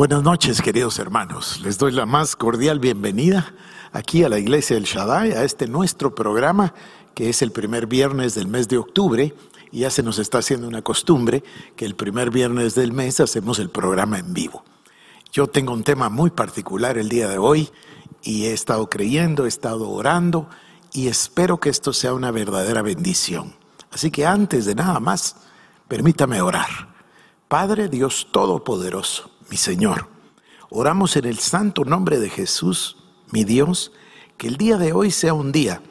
Buenas noches, queridos hermanos. Les doy la más cordial bienvenida aquí a la Iglesia del Shaddai, a este nuestro programa, que es el primer viernes del mes de octubre. Y ya se nos está haciendo una costumbre que el primer viernes del mes hacemos el programa en vivo. Yo tengo un tema muy particular el día de hoy y he estado creyendo, he estado orando y espero que esto sea una verdadera bendición. Así que antes de nada más, permítame orar. Padre Dios Todopoderoso mi Señor. Oramos en el santo nombre de Jesús, mi Dios, que el día de hoy sea un día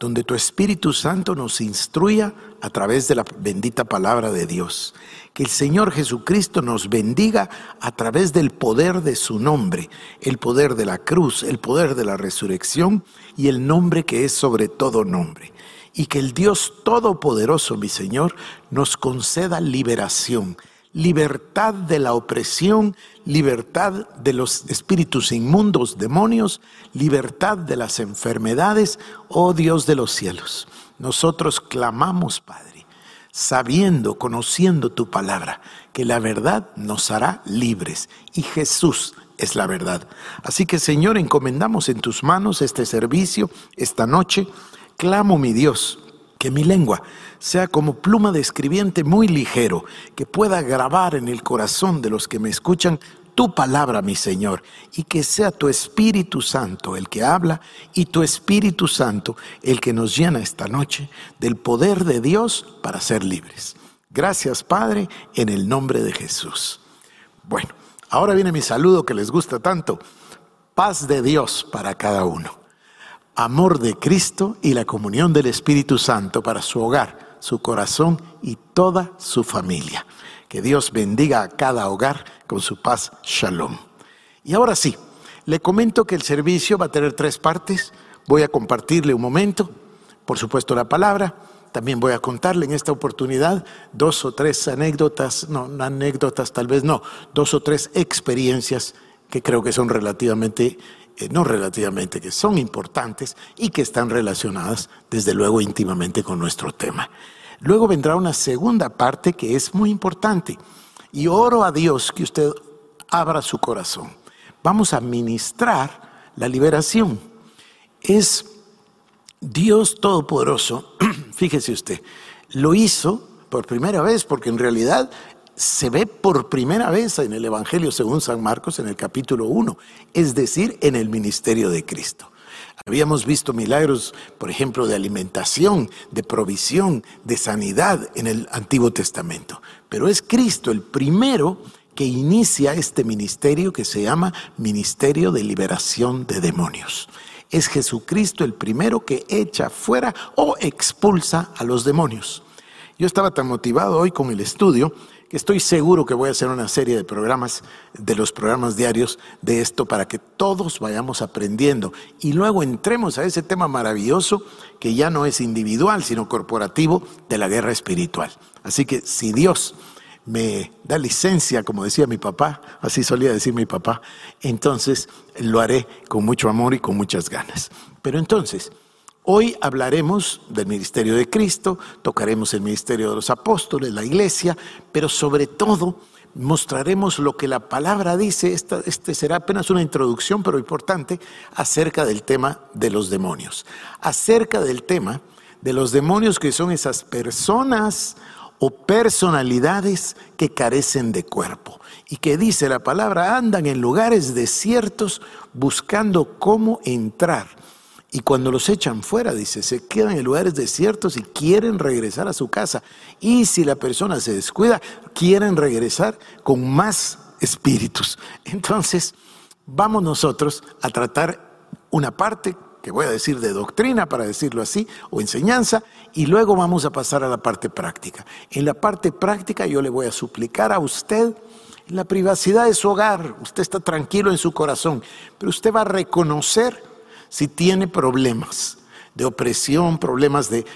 donde tu Espíritu Santo nos instruya a través de la bendita palabra de Dios. Que el Señor Jesucristo nos bendiga a través del poder de su nombre, el poder de la cruz, el poder de la resurrección y el nombre que es sobre todo nombre. Y que el Dios Todopoderoso, mi Señor, nos conceda liberación, libertad de la opresión, libertad de los espíritus inmundos, demonios, libertad de las enfermedades, oh Dios de los cielos. Nosotros clamamos, Padre, sabiendo, conociendo tu palabra, que la verdad nos hará libres y Jesús es la verdad. Así que Señor, encomendamos en tus manos este servicio esta noche. Clamo, mi Dios, que mi lengua sea como pluma de escribiente muy ligero, que pueda grabar en el corazón de los que me escuchan tu palabra, mi Señor, y que sea tu Espíritu Santo el que habla y tu Espíritu Santo el que nos llena esta noche del poder de Dios para ser libres. Gracias, Padre, en el nombre de Jesús. Bueno, ahora viene mi saludo que les gusta tanto. Paz de Dios para cada uno amor de Cristo y la comunión del Espíritu Santo para su hogar, su corazón y toda su familia. Que Dios bendiga a cada hogar con su paz. Shalom. Y ahora sí, le comento que el servicio va a tener tres partes. Voy a compartirle un momento, por supuesto, la palabra. También voy a contarle en esta oportunidad dos o tres anécdotas, no, anécdotas tal vez no, dos o tres experiencias que creo que son relativamente eh, no relativamente, que son importantes y que están relacionadas desde luego íntimamente con nuestro tema. Luego vendrá una segunda parte que es muy importante y oro a Dios que usted abra su corazón. Vamos a ministrar la liberación. Es Dios Todopoderoso, fíjese usted, lo hizo por primera vez porque en realidad se ve por primera vez en el Evangelio según San Marcos en el capítulo 1, es decir, en el ministerio de Cristo. Habíamos visto milagros, por ejemplo, de alimentación, de provisión, de sanidad en el Antiguo Testamento. Pero es Cristo el primero que inicia este ministerio que se llama Ministerio de Liberación de Demonios. Es Jesucristo el primero que echa fuera o expulsa a los demonios. Yo estaba tan motivado hoy con el estudio estoy seguro que voy a hacer una serie de programas, de los programas diarios de esto, para que todos vayamos aprendiendo y luego entremos a ese tema maravilloso que ya no es individual, sino corporativo de la guerra espiritual. Así que si Dios me da licencia, como decía mi papá, así solía decir mi papá, entonces lo haré con mucho amor y con muchas ganas. Pero entonces, Hoy hablaremos del ministerio de Cristo, tocaremos el ministerio de los apóstoles, la iglesia, pero sobre todo mostraremos lo que la palabra dice, esta, este será apenas una introducción, pero importante, acerca del tema de los demonios, acerca del tema de los demonios que son esas personas o personalidades que carecen de cuerpo y que dice la palabra andan en lugares desiertos buscando cómo entrar y cuando los echan fuera, dice, se quedan en lugares desiertos y quieren regresar a su casa. Y si la persona se descuida, quieren regresar con más espíritus. Entonces, vamos nosotros a tratar una parte que voy a decir de doctrina, para decirlo así, o enseñanza, y luego vamos a pasar a la parte práctica. En la parte práctica yo le voy a suplicar a usted la privacidad de su hogar, usted está tranquilo en su corazón, pero usted va a reconocer si tiene problemas de opresión, problemas de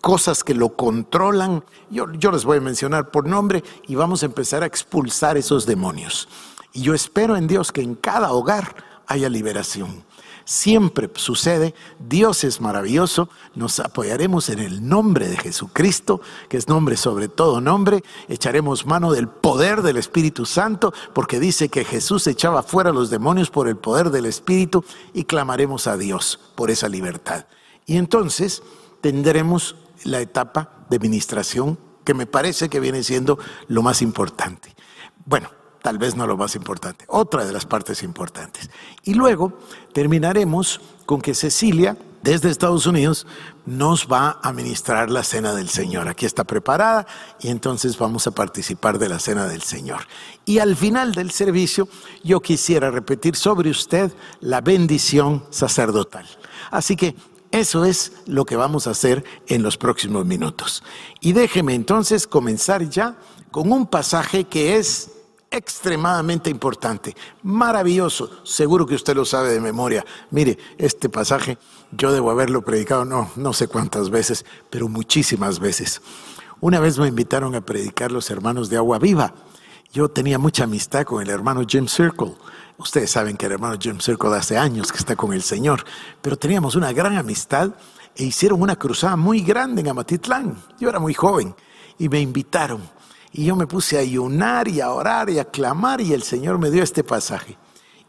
cosas que lo controlan, yo, les voy a mencionar por nombre y vamos a empezar a expulsar esos demonios. Y yo espero en Dios que en cada hogar haya liberación. Siempre sucede, Dios es maravilloso, nos apoyaremos en el nombre de Jesucristo, que es nombre sobre todo nombre, echaremos mano del poder del Espíritu Santo, porque dice que Jesús echaba fuera a los demonios por el poder del Espíritu y clamaremos a Dios por esa libertad. Y entonces tendremos la etapa de ministración que me parece que viene siendo lo más importante. Bueno, tal vez no lo más importante, otra de las partes importantes. Y luego terminaremos con que Cecilia, desde Estados Unidos, nos va a ministrar la cena del Señor. Aquí está preparada y entonces vamos a participar de la cena del Señor. Y al final del servicio, yo quisiera repetir sobre usted la bendición sacerdotal. Así que eso es lo que vamos a hacer en los próximos minutos. Y déjeme entonces comenzar ya con un pasaje que es extremadamente importante, maravilloso, seguro que usted lo sabe de memoria. Mire, este pasaje yo debo haberlo predicado, no, no sé cuántas veces, pero muchísimas veces. Una vez me invitaron a predicar los hermanos de Agua Viva. Yo tenía mucha amistad con el hermano Jim Circle. Ustedes saben que el hermano Jim Circle hace años que está con el Señor, pero teníamos una gran amistad e hicieron una cruzada muy grande en Amatitlán. Yo era muy joven y me invitaron y yo me puse a ayunar y a orar y a clamar y el Señor me dio este pasaje.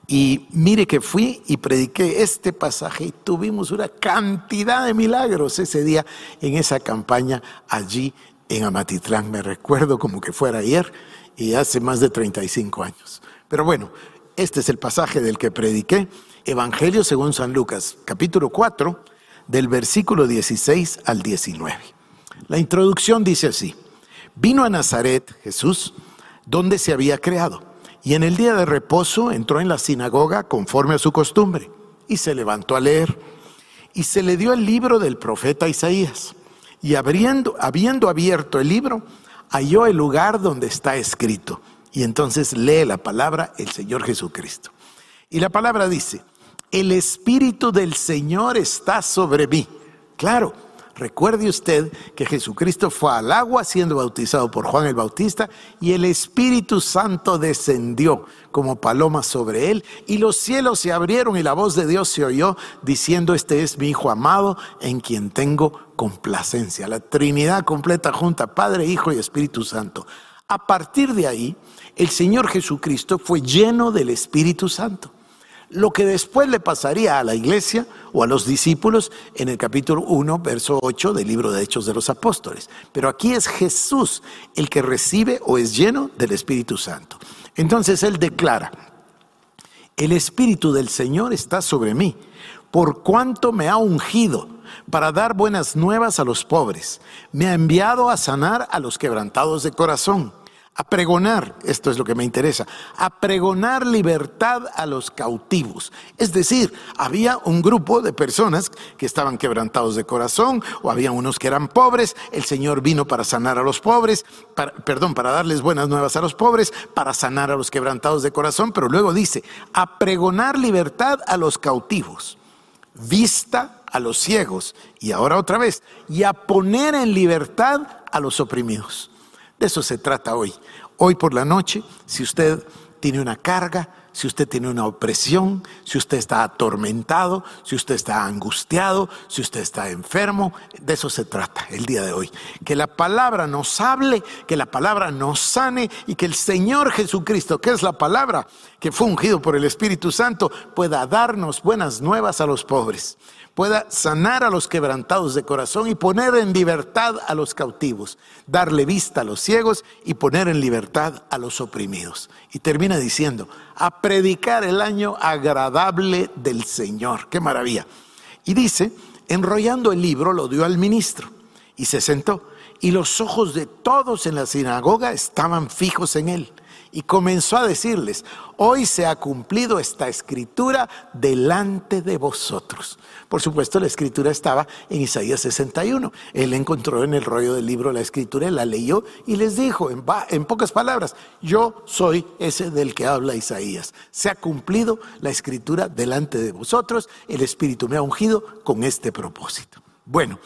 Y mire que fui y prediqué este pasaje y tuvimos una cantidad de milagros ese día en esa campaña allí en Amatitlán. Me recuerdo como que fuera ayer y hace más de 35 años. Pero bueno, este es el pasaje del que prediqué. Evangelio según San Lucas, capítulo 4, del versículo 16 al 19. La introducción dice así. Vino a Nazaret Jesús, donde se había creado, y en el día de reposo entró en la sinagoga conforme a su costumbre, y se levantó a leer, y se le dio el libro del profeta Isaías, y abriendo, habiendo abierto el libro, halló el lugar donde está escrito, y entonces lee la palabra el Señor Jesucristo. Y la palabra dice, el Espíritu del Señor está sobre mí. Claro, Recuerde usted que Jesucristo fue al agua siendo bautizado por Juan el Bautista y el Espíritu Santo descendió como paloma sobre él y los cielos se abrieron y la voz de Dios se oyó diciendo, este es mi Hijo amado en quien tengo complacencia. La Trinidad completa junta, Padre, Hijo y Espíritu Santo. A partir de ahí, el Señor Jesucristo fue lleno del Espíritu Santo lo que después le pasaría a la iglesia o a los discípulos en el capítulo 1, verso 8 del libro de Hechos de los Apóstoles. Pero aquí es Jesús el que recibe o es lleno del Espíritu Santo. Entonces él declara, el Espíritu del Señor está sobre mí, por cuanto me ha ungido para dar buenas nuevas a los pobres, me ha enviado a sanar a los quebrantados de corazón a pregonar, esto es lo que me interesa, a pregonar libertad a los cautivos. Es decir, había un grupo de personas que estaban quebrantados de corazón o había unos que eran pobres, el Señor vino para sanar a los pobres, perdón, para darles buenas nuevas a los pobres, para sanar a los quebrantados de corazón, pero luego dice, a pregonar libertad a los cautivos, vista a los ciegos y ahora otra vez, y a poner en libertad a los oprimidos. De eso se trata hoy. Hoy por la noche, si usted tiene una carga, si usted tiene una opresión, si usted está atormentado, si usted está angustiado, si usted está enfermo, de eso se trata el día de hoy. Que la palabra nos hable, que la palabra nos sane y que el Señor Jesucristo, que es la palabra que fue ungido por el Espíritu Santo, pueda darnos buenas nuevas a los pobres pueda sanar a los quebrantados de corazón y poner en libertad a los cautivos, darle vista a los ciegos y poner en libertad a los oprimidos. Y termina diciendo, a predicar el año agradable del Señor. Qué maravilla. Y dice, enrollando el libro, lo dio al ministro y se sentó. Y los ojos de todos en la sinagoga estaban fijos en él y comenzó a decirles, hoy se ha cumplido esta escritura delante de vosotros. Por supuesto, la escritura estaba en Isaías 61. Él encontró en el rollo del libro la escritura, la leyó y les dijo, en, en pocas palabras, yo soy ese del que habla Isaías. Se ha cumplido la escritura delante de vosotros, el Espíritu me ha ungido con este propósito. Bueno,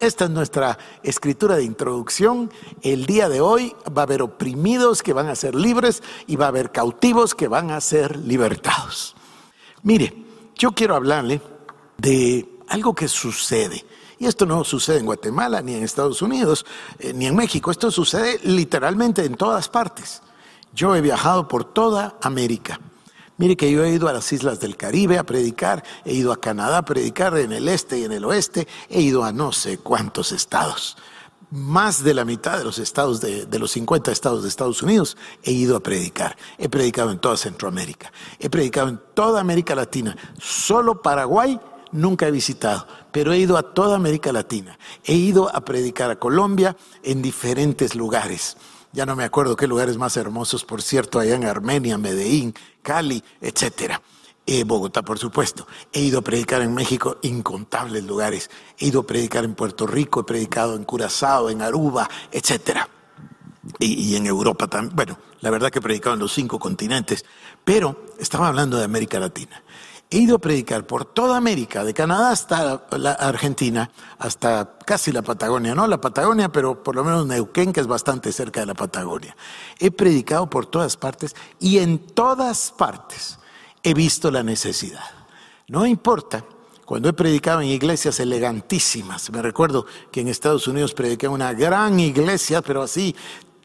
esta es nuestra escritura de introducción. El día de hoy va a haber oprimidos que van a ser libres y va a haber cautivos que van a ser libertados. Mire, yo quiero hablarle de algo que sucede. Y esto no sucede en Guatemala, ni en Estados Unidos, eh, ni en México. Esto sucede literalmente en todas partes. Yo he viajado por toda América. Mire que yo he ido a las islas del Caribe a predicar, he ido a Canadá a predicar en el este y en el oeste, he ido a no sé cuántos estados. Más de la mitad de los estados de, de los 50 estados de Estados Unidos he ido a predicar. He predicado en toda Centroamérica, he predicado en toda América Latina. Solo Paraguay nunca he visitado, pero he ido a toda América Latina. He ido a predicar a Colombia en diferentes lugares ya no me acuerdo qué lugares más hermosos, por cierto, allá en Armenia, Medellín, Cali, etcétera. Eh, Bogotá, por supuesto. He ido a predicar en México incontables lugares. He ido a predicar en Puerto Rico, he predicado en Curazao, en Aruba, etcétera. Y, y, en Europa también. Bueno, la verdad que he predicado en los cinco continentes, pero estaba hablando de América Latina. He ido a predicar por toda América, de Canadá hasta la Argentina, hasta casi la Patagonia, no la Patagonia, pero por lo menos Neuquén, que es bastante cerca de la Patagonia. He predicado por todas partes y en todas partes he visto la necesidad. No importa, cuando he predicado en iglesias elegantísimas, me recuerdo que en Estados Unidos prediqué en una gran iglesia, pero así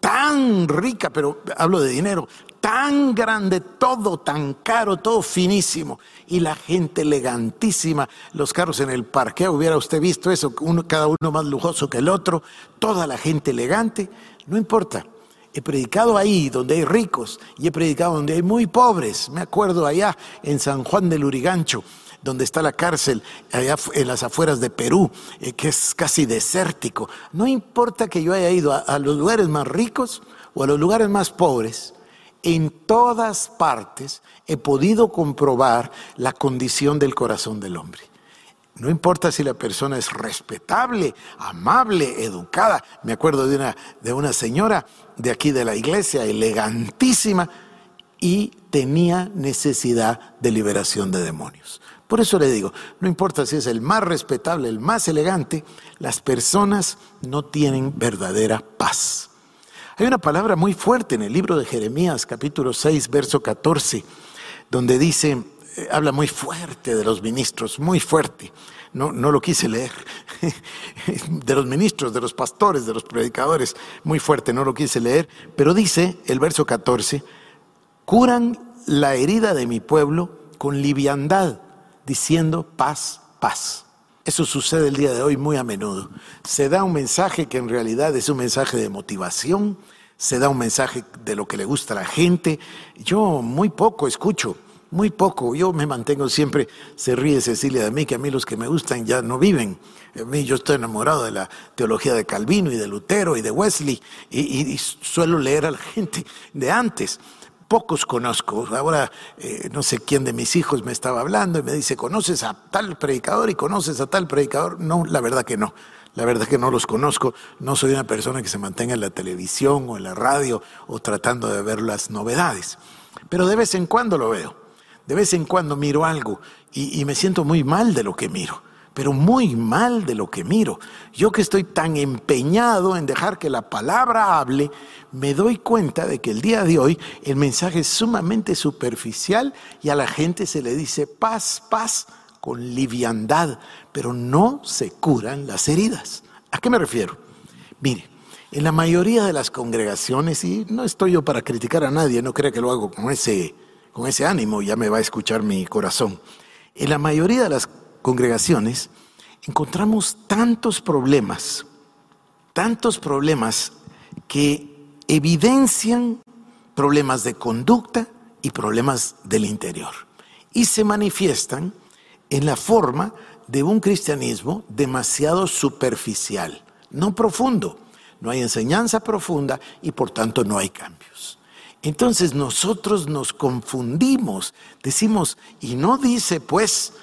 tan rica, pero hablo de dinero, tan grande, todo tan caro, todo finísimo, y la gente elegantísima, los carros en el parqueo, hubiera usted visto eso, uno, cada uno más lujoso que el otro, toda la gente elegante, no importa. He predicado ahí donde hay ricos y he predicado donde hay muy pobres. Me acuerdo allá en San Juan del Urigancho, donde está la cárcel, allá en las afueras de Perú, eh, que es casi desértico. No importa que yo haya ido a, los lugares más ricos o a los lugares más pobres, en todas partes he podido comprobar la condición del corazón del hombre. No importa si la persona es respetable, amable, educada. Me acuerdo de una, de una señora de aquí de la iglesia, elegantísima, y tenía necesidad de liberación de demonios. Por eso le digo, no importa si es el más respetable, el más elegante, las personas no tienen verdadera paz. Hay una palabra muy fuerte en el libro de Jeremías, capítulo 6, verso 14, donde dice, eh, habla muy fuerte de los ministros, muy fuerte. No, no lo quise leer. De los ministros, de los pastores, de los predicadores, muy fuerte, no lo quise leer. Pero dice el verso 14, curan la herida de mi pueblo con liviandad diciendo paz, paz. Eso sucede el día de hoy muy a menudo. Se da un mensaje que en realidad es un mensaje de motivación, se da un mensaje de lo que le gusta a la gente. Yo muy poco escucho, muy poco. Yo me mantengo siempre, se ríe Cecilia de mí, que a mí los que me gustan ya no viven. A mí yo estoy enamorado de la teología de Calvino y de Lutero y de Wesley y, suelo leer a la gente de antes pocos conozco. Ahora eh, no sé quién de mis hijos me estaba hablando y me dice, ¿conoces a tal predicador y conoces a tal predicador? No, la verdad que no. La verdad que no los conozco. No soy una persona que se mantenga en la televisión o en la radio o tratando de ver las novedades. Pero de vez en cuando lo veo. De vez en cuando miro algo y me siento muy mal de lo que miro pero muy mal de lo que miro. Yo que estoy tan empeñado en dejar que la palabra hable, me doy cuenta de que el día de hoy el mensaje es sumamente superficial y a la gente se le dice paz, paz con liviandad, pero no se curan las heridas. ¿A qué me refiero? Mire, en la mayoría de las congregaciones, y no estoy yo para criticar a nadie, no crea que lo hago con ese, con ese ánimo, ya me va a escuchar mi corazón. En la mayoría de las congregaciones, encontramos tantos problemas, tantos problemas que evidencian problemas de conducta y problemas del interior. Y se manifiestan en la forma de un cristianismo demasiado superficial, no profundo. No hay enseñanza profunda y por tanto no hay cambios. Entonces nosotros nos confundimos, decimos, y no dice pues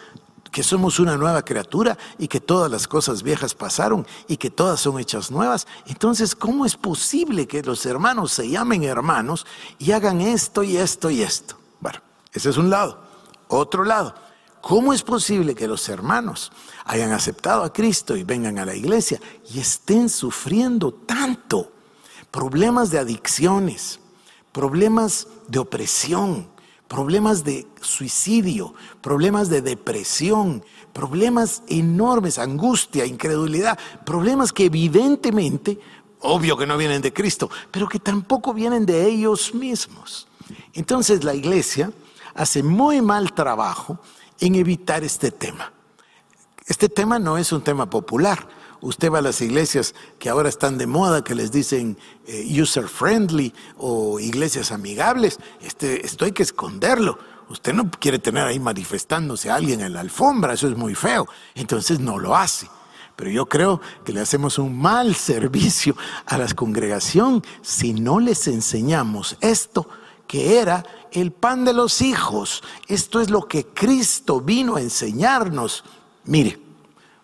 que somos una nueva criatura y que todas las cosas viejas pasaron y que todas son hechas nuevas. Entonces, ¿cómo es posible que los hermanos se llamen hermanos y hagan esto y esto y esto? Bueno, ese es un lado. Otro lado, ¿cómo es posible que los hermanos hayan aceptado a Cristo y vengan a la iglesia y estén sufriendo tanto? Problemas de adicciones, problemas de opresión, problemas de suicidio, problemas de depresión, problemas enormes, angustia, incredulidad, problemas que evidentemente, obvio que no vienen de Cristo, pero que tampoco vienen de ellos mismos. Entonces la iglesia hace muy mal trabajo en evitar este tema. Este tema no es un tema popular. Usted va a las iglesias que ahora están de moda, que les dicen eh, user friendly o iglesias amigables. Este, esto hay que esconderlo. Usted no quiere tener ahí manifestándose a alguien en la alfombra, eso es muy feo. Entonces no lo hace. Pero yo creo que le hacemos un mal servicio a la congregación si no les enseñamos esto, que era el pan de los hijos. Esto es lo que Cristo vino a enseñarnos. Mire,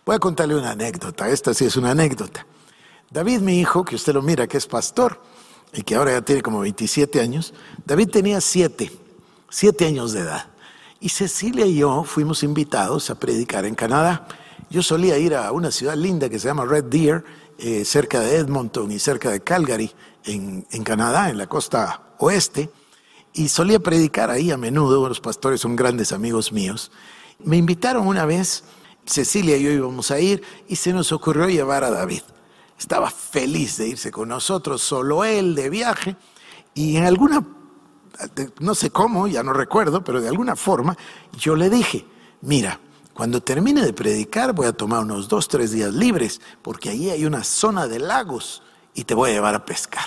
voy a contarle una anécdota. Esta sí es una anécdota. David, mi hijo, que usted lo mira, que es pastor y que ahora ya tiene como 27 años, David tenía siete, siete años de edad. Y Cecilia y yo fuimos invitados a predicar en Canadá. Yo solía ir a una ciudad linda que se llama Red Deer, eh, cerca de Edmonton y cerca de Calgary, en, en Canadá, en la costa oeste, y solía predicar ahí a menudo. Los pastores son grandes amigos míos. Me invitaron una vez Cecilia y yo íbamos a ir y se nos ocurrió llevar a David. Estaba feliz de irse con nosotros, solo él de viaje, y en alguna, no sé cómo, ya no recuerdo, pero de alguna forma, yo le dije, mira, cuando termine de predicar voy a tomar unos dos, tres días libres, porque ahí hay una zona de lagos y te voy a llevar a pescar.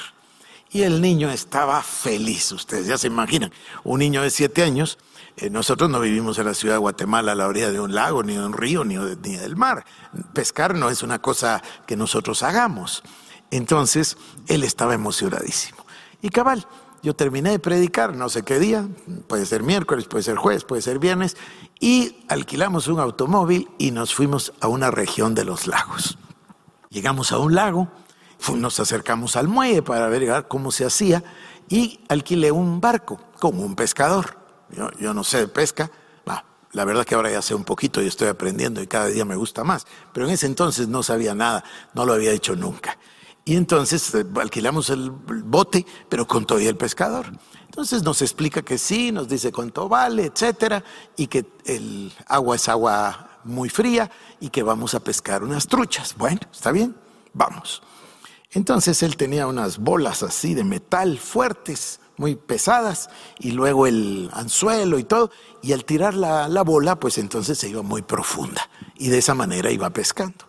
Y el niño estaba feliz, ustedes ya se imaginan, un niño de siete años eh, nosotros no vivimos en la ciudad de Guatemala a la orilla de un lago, ni de un río, ni, ni del mar. Pescar no es una cosa que nosotros hagamos. Entonces, él estaba emocionadísimo. Y cabal, yo terminé de predicar, no sé qué día, puede ser miércoles, puede ser jueves, puede ser viernes, y alquilamos un automóvil y nos fuimos a una región de los lagos. Llegamos a un lago, nos acercamos al muelle para ver cómo se hacía y alquilé un barco como un pescador. Yo, no sé de pesca. la verdad que ahora ya sé un poquito y estoy aprendiendo y cada día me gusta más. Pero en ese entonces no sabía nada, no lo había hecho nunca. Y entonces eh, alquilamos el bote, pero con todo el pescador. Entonces nos explica que sí, nos dice cuánto vale, etcétera, y que el agua es agua muy fría y que vamos a pescar unas truchas. Bueno, está bien, vamos. Entonces él tenía unas bolas así de metal fuertes, muy pesadas, y luego el anzuelo y todo, y al tirar la, bola, pues entonces se iba muy profunda, y de esa manera iba pescando.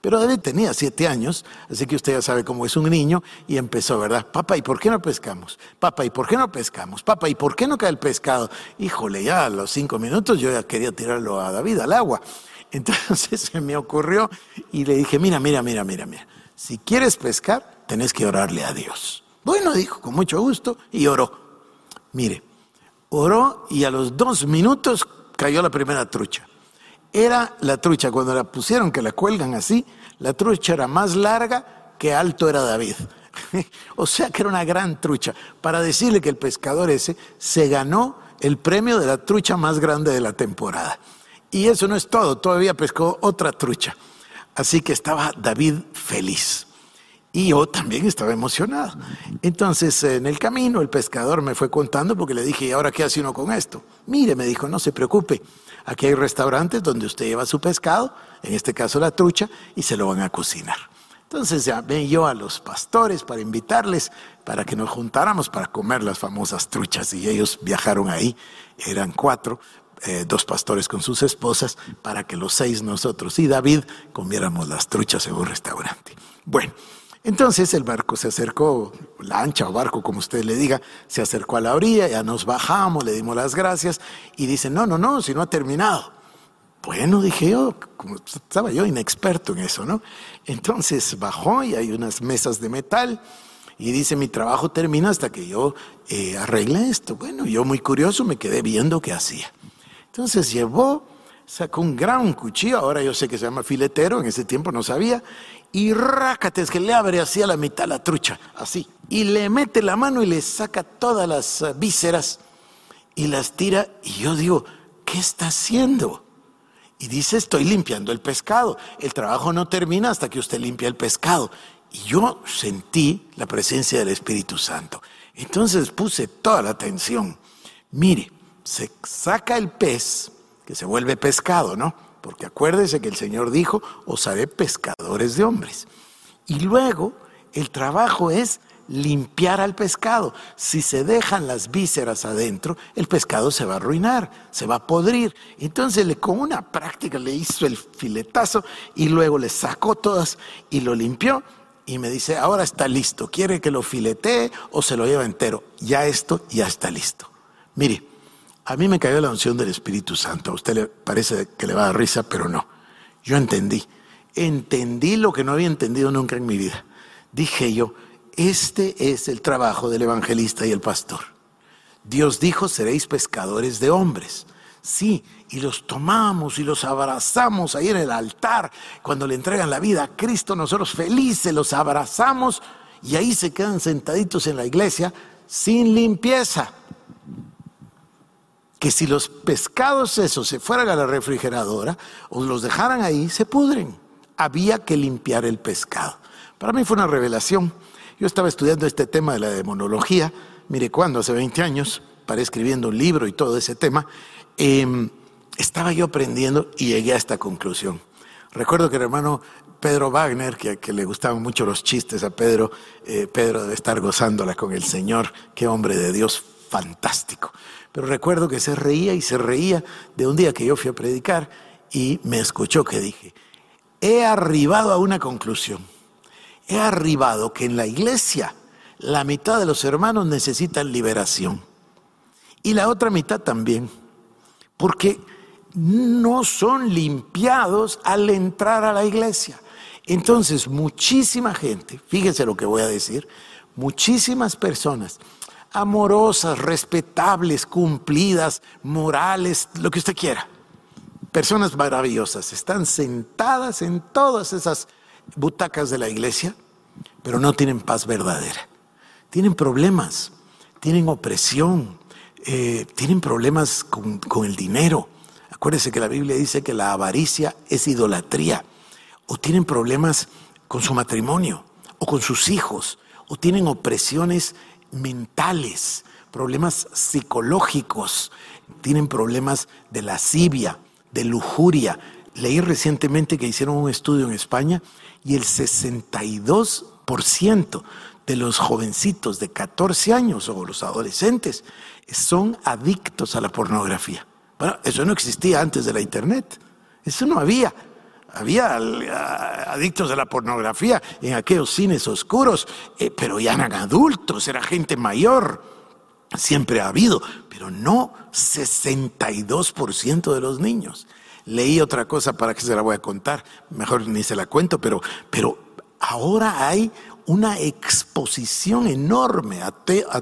Pero David tenía siete años, así que usted ya sabe cómo es un niño, y empezó, ¿verdad? Papá, ¿y por qué no pescamos? Papá, ¿y por qué no pescamos? Papá, ¿y por qué no cae el pescado? Híjole, ya a los cinco minutos yo ya quería tirarlo a David al agua. Entonces se me ocurrió y le dije, mira, mira, mira, mira, mira, si quieres pescar, tenés que orarle a Dios. Bueno, dijo, con mucho gusto, y oró. Mire, oró y a los dos minutos cayó la primera trucha. Era la trucha, cuando la pusieron, que la cuelgan así, la trucha era más larga que alto era David. o sea que era una gran trucha. Para decirle que el pescador ese se ganó el premio de la trucha más grande de la temporada. Y eso no es todo, todavía pescó otra trucha. Así que estaba David feliz. Y yo también estaba emocionado. Entonces, en el camino, el pescador me fue contando porque le dije, ¿y ahora qué hace uno con esto? Mire, me dijo, no se preocupe. Aquí hay restaurantes donde usted lleva su pescado, en este caso la trucha, y se lo van a cocinar. Entonces llamé yo a los pastores para invitarles, para que nos juntáramos para comer las famosas truchas. Y ellos viajaron ahí, eran cuatro, eh, dos pastores con sus esposas, para que los seis nosotros y David comiéramos las truchas en un restaurante. Bueno. Entonces el barco se acercó, lancha o barco, como usted le diga, se acercó a la orilla, ya nos bajamos, le dimos las gracias y dice, no, no, no, si no ha terminado. Bueno, dije yo, como estaba yo inexperto en eso, ¿no? Entonces bajó y hay unas mesas de metal y dice, mi trabajo termina hasta que yo eh, arregle esto. Bueno, yo muy curioso me quedé viendo qué hacía. Entonces llevó, sacó un gran cuchillo, ahora yo sé que se llama filetero, en ese tiempo no sabía, y rácates que le abre así a la mitad la trucha, así. Y le mete la mano y le saca todas las eh, vísceras y las tira. Y yo digo, ¿qué está haciendo? Y dice, estoy limpiando el pescado. El trabajo no termina hasta que usted limpia el pescado. Y yo sentí la presencia del Espíritu Santo. Entonces puse toda la atención. Mire, se saca el pez, que se vuelve pescado, ¿no? Porque acuérdese que el Señor dijo, os haré pescadores de hombres. Y luego el trabajo es limpiar al pescado. Si se dejan las vísceras adentro, el pescado se va a arruinar, se va a podrir. Entonces le, con una práctica le hizo el filetazo y luego le sacó todas y lo limpió y me dice, ahora está listo, quiere que lo filetee o se lo lleva entero. Ya esto ya está listo. Mire, a mí me cayó la unción del Espíritu Santo. A usted le parece que le va a dar risa, pero no. Yo entendí. Entendí lo que no había entendido nunca en mi vida. Dije yo, este es el trabajo del evangelista y el pastor. Dios dijo, seréis pescadores de hombres. Sí, y los tomamos y los abrazamos ahí en el altar. Cuando le entregan la vida a Cristo, nosotros felices los abrazamos y ahí se quedan sentaditos en la iglesia sin limpieza. Que si los pescados esos se fueran a la refrigeradora o los dejaran ahí, se pudren. Había que limpiar el pescado. Para mí fue una revelación. Yo estaba estudiando este tema de la demonología, mire cuándo, hace 20 años, para escribiendo un libro y todo ese tema, em, estaba yo aprendiendo y llegué a esta conclusión. Recuerdo que el hermano Pedro Wagner, que, le gustaban mucho los chistes a Pedro, eh, Pedro debe estar gozándola con el Señor, qué hombre de Dios fantástico. Pero recuerdo que se reía y se reía de un día que yo fui a predicar y me escuchó que dije, he arribado a una conclusión he arribado que en la iglesia la mitad de los hermanos necesitan liberación y la otra mitad también, porque no son limpiados al entrar a la iglesia. Entonces, muchísima gente, fíjense lo que voy a decir, muchísimas personas amorosas, respetables, cumplidas, morales, lo que usted quiera, personas maravillosas, están sentadas en todas esas butacas de la iglesia, pero no tienen paz verdadera. Tienen problemas, tienen opresión, eh, tienen problemas con, con el dinero. Acuérdese que la Biblia dice que la avaricia es idolatría. O tienen problemas con su matrimonio, o con sus hijos, o tienen opresiones mentales, problemas psicológicos, tienen problemas de lascivia, de lujuria. Leí recientemente que hicieron un estudio en España y el 62% de los jovencitos de 14 años o los adolescentes son adictos a la pornografía. Bueno, eso no existía antes de la Internet. Eso no había. Había adictos a la pornografía en aquellos cines oscuros, eh, pero ya eran adultos, era gente mayor. Siempre ha habido, pero no 62% de los niños leí otra cosa para que se la voy a contar, mejor ni se la cuento, pero, pero ahora hay una exposición enorme a,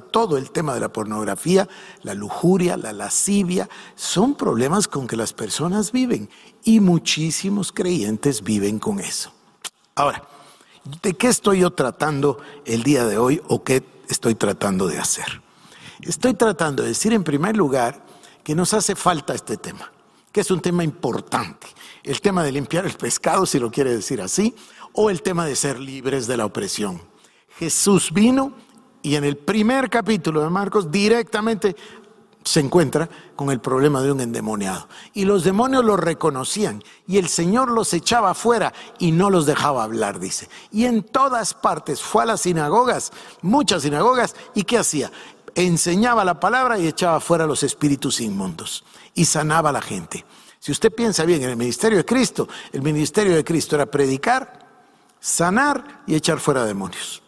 todo el tema de la pornografía, la lujuria, la lascivia, son problemas con que las personas viven y muchísimos creyentes viven con eso. Ahora, ¿de qué estoy yo tratando el día de hoy o qué estoy tratando de hacer? Estoy tratando de decir en primer lugar que nos hace falta este tema que es un tema importante. El tema de limpiar el pescado, si lo quiere decir así, o el tema de ser libres de la opresión. Jesús vino y en el primer capítulo de Marcos directamente se encuentra con el problema de un endemoniado. Y los demonios lo reconocían y el Señor los echaba afuera y no los dejaba hablar, dice. Y en todas partes fue a las sinagogas, muchas sinagogas, y ¿qué hacía? Enseñaba la palabra y echaba fuera los espíritus inmundos y sanaba a la gente. Si usted piensa bien en el ministerio de Cristo, el ministerio de Cristo era predicar, sanar y echar fuera demonios.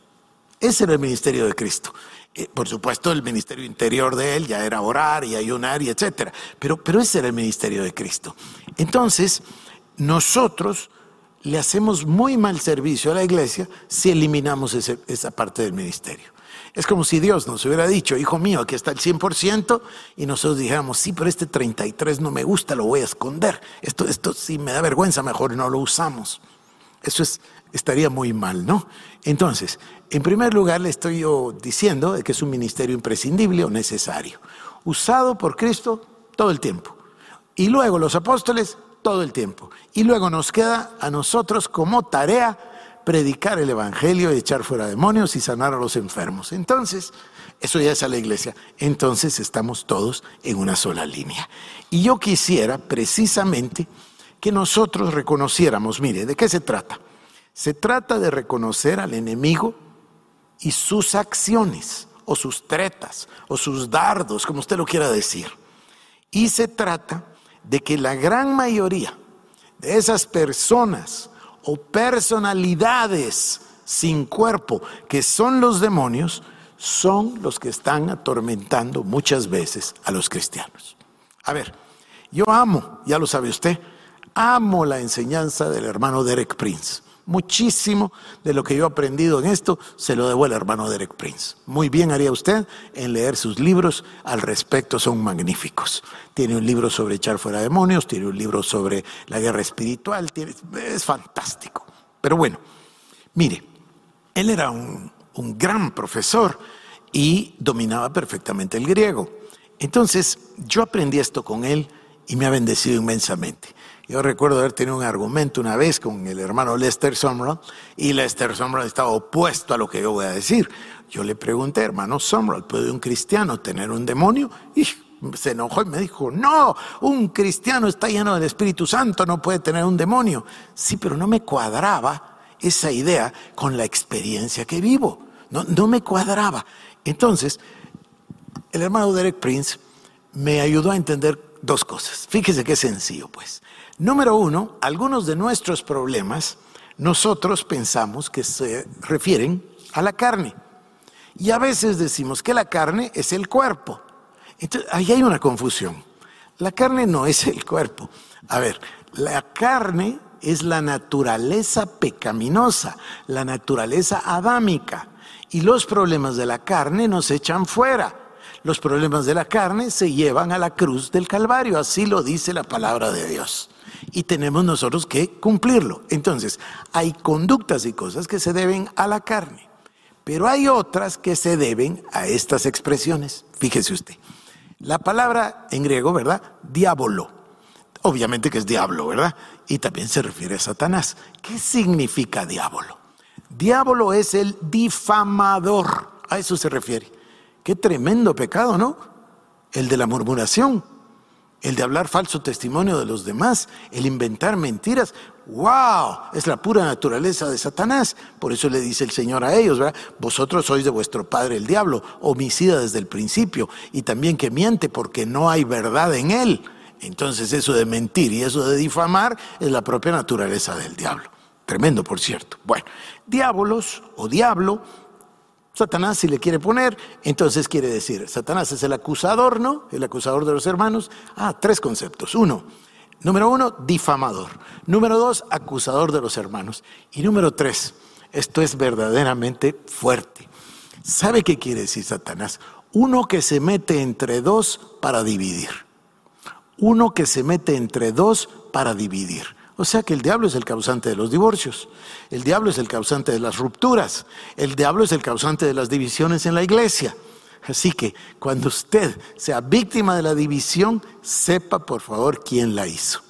Ese era el ministerio de Cristo. Eh, por supuesto, el ministerio interior de él ya era orar y ayunar y etcétera. Pero, pero ese era el ministerio de Cristo. Entonces, nosotros le hacemos muy mal servicio a la iglesia si eliminamos esa parte del ministerio. Es como si Dios nos hubiera dicho, hijo mío, aquí está el 100%, y nosotros dijéramos, sí, pero este 33 no me gusta, lo voy a esconder. Esto, esto sí me da vergüenza, mejor no lo usamos. Eso es, estaría muy mal, ¿no? Entonces, en primer lugar, le estoy yo diciendo que es un ministerio imprescindible o necesario, usado por Cristo todo el tiempo. Y luego los apóstoles todo el tiempo. Y luego nos queda a nosotros como tarea predicar el Evangelio, echar fuera demonios y sanar a los enfermos. Entonces, eso ya es a la iglesia. Entonces estamos todos en una sola línea. Y yo quisiera precisamente que nosotros reconociéramos, mire, ¿de qué se trata? Se trata de reconocer al enemigo y sus acciones, o sus tretas, o sus dardos, como usted lo quiera decir. Y se trata de que la gran mayoría de esas personas o personalidades sin cuerpo, que son los demonios, son los que están atormentando muchas veces a los cristianos. A ver, yo amo, ya lo sabe usted, amo la enseñanza del hermano Derek Prince. Muchísimo de lo que yo he aprendido en esto se lo debo al hermano Derek Prince. Muy bien haría usted en leer sus libros al respecto, son magníficos. Tiene un libro sobre echar fuera demonios, tiene un libro sobre la guerra espiritual, es fantástico. Pero bueno, mire, él era un, un gran profesor y dominaba perfectamente el griego. Entonces, yo aprendí esto con él y me ha bendecido inmensamente. Yo recuerdo haber tenido un argumento una vez con el hermano Lester Sumrall y Lester Sumrall estaba opuesto a lo que yo voy a decir. Yo le pregunté, hermano Sumrall, ¿puede un cristiano tener un demonio? Y se enojó y me dijo, no, un cristiano está lleno del Espíritu Santo, no puede tener un demonio. Sí, pero no me cuadraba esa idea con la experiencia que vivo. No, no me cuadraba. Entonces, el hermano Derek Prince me ayudó a entender dos cosas. Fíjese qué sencillo, pues. Número uno, algunos de nuestros problemas nosotros pensamos que se refieren a la carne. Y a veces decimos que la carne es el cuerpo. Entonces, ahí hay una confusión. La carne no es el cuerpo. A ver, la carne es la naturaleza pecaminosa, la naturaleza adámica. Y los problemas de la carne nos echan fuera. Los problemas de la carne se llevan a la cruz del Calvario, así lo dice la palabra de Dios y tenemos nosotros que cumplirlo. Entonces, hay conductas y cosas que se deben a la carne, pero hay otras que se deben a estas expresiones. Fíjese usted, la palabra en griego, ¿verdad? Diablo. Obviamente que es diablo, ¿verdad? Y también se refiere a Satanás. ¿Qué significa diablo? Diablo es el difamador. A eso se refiere. Qué tremendo pecado, ¿no? El de la murmuración el de hablar falso testimonio de los demás, el inventar mentiras. ¡Wow! Es la pura naturaleza de Satanás. Por eso le dice el Señor a ellos, ¿verdad? Vosotros sois de vuestro padre el diablo, homicida desde el principio, y también que miente porque no hay verdad en él. Entonces eso de mentir y eso de difamar es la propia naturaleza del diablo. Tremendo, por cierto. Bueno, diabolos o diablo Satanás, si le quiere poner, entonces quiere decir, Satanás es el acusador, ¿no? El acusador de los hermanos. Ah, tres conceptos. Uno, número uno, difamador. Número dos, acusador de los hermanos. Y número tres, esto es verdaderamente fuerte. ¿Sabe qué quiere decir Satanás? Uno que se mete entre dos para dividir. Uno que se mete entre dos para dividir. O sea que el diablo es el causante de los divorcios, el diablo es el causante de las rupturas, el diablo es el causante de las divisiones en la iglesia. Así que cuando usted sea víctima de la división, sepa por favor quién la hizo.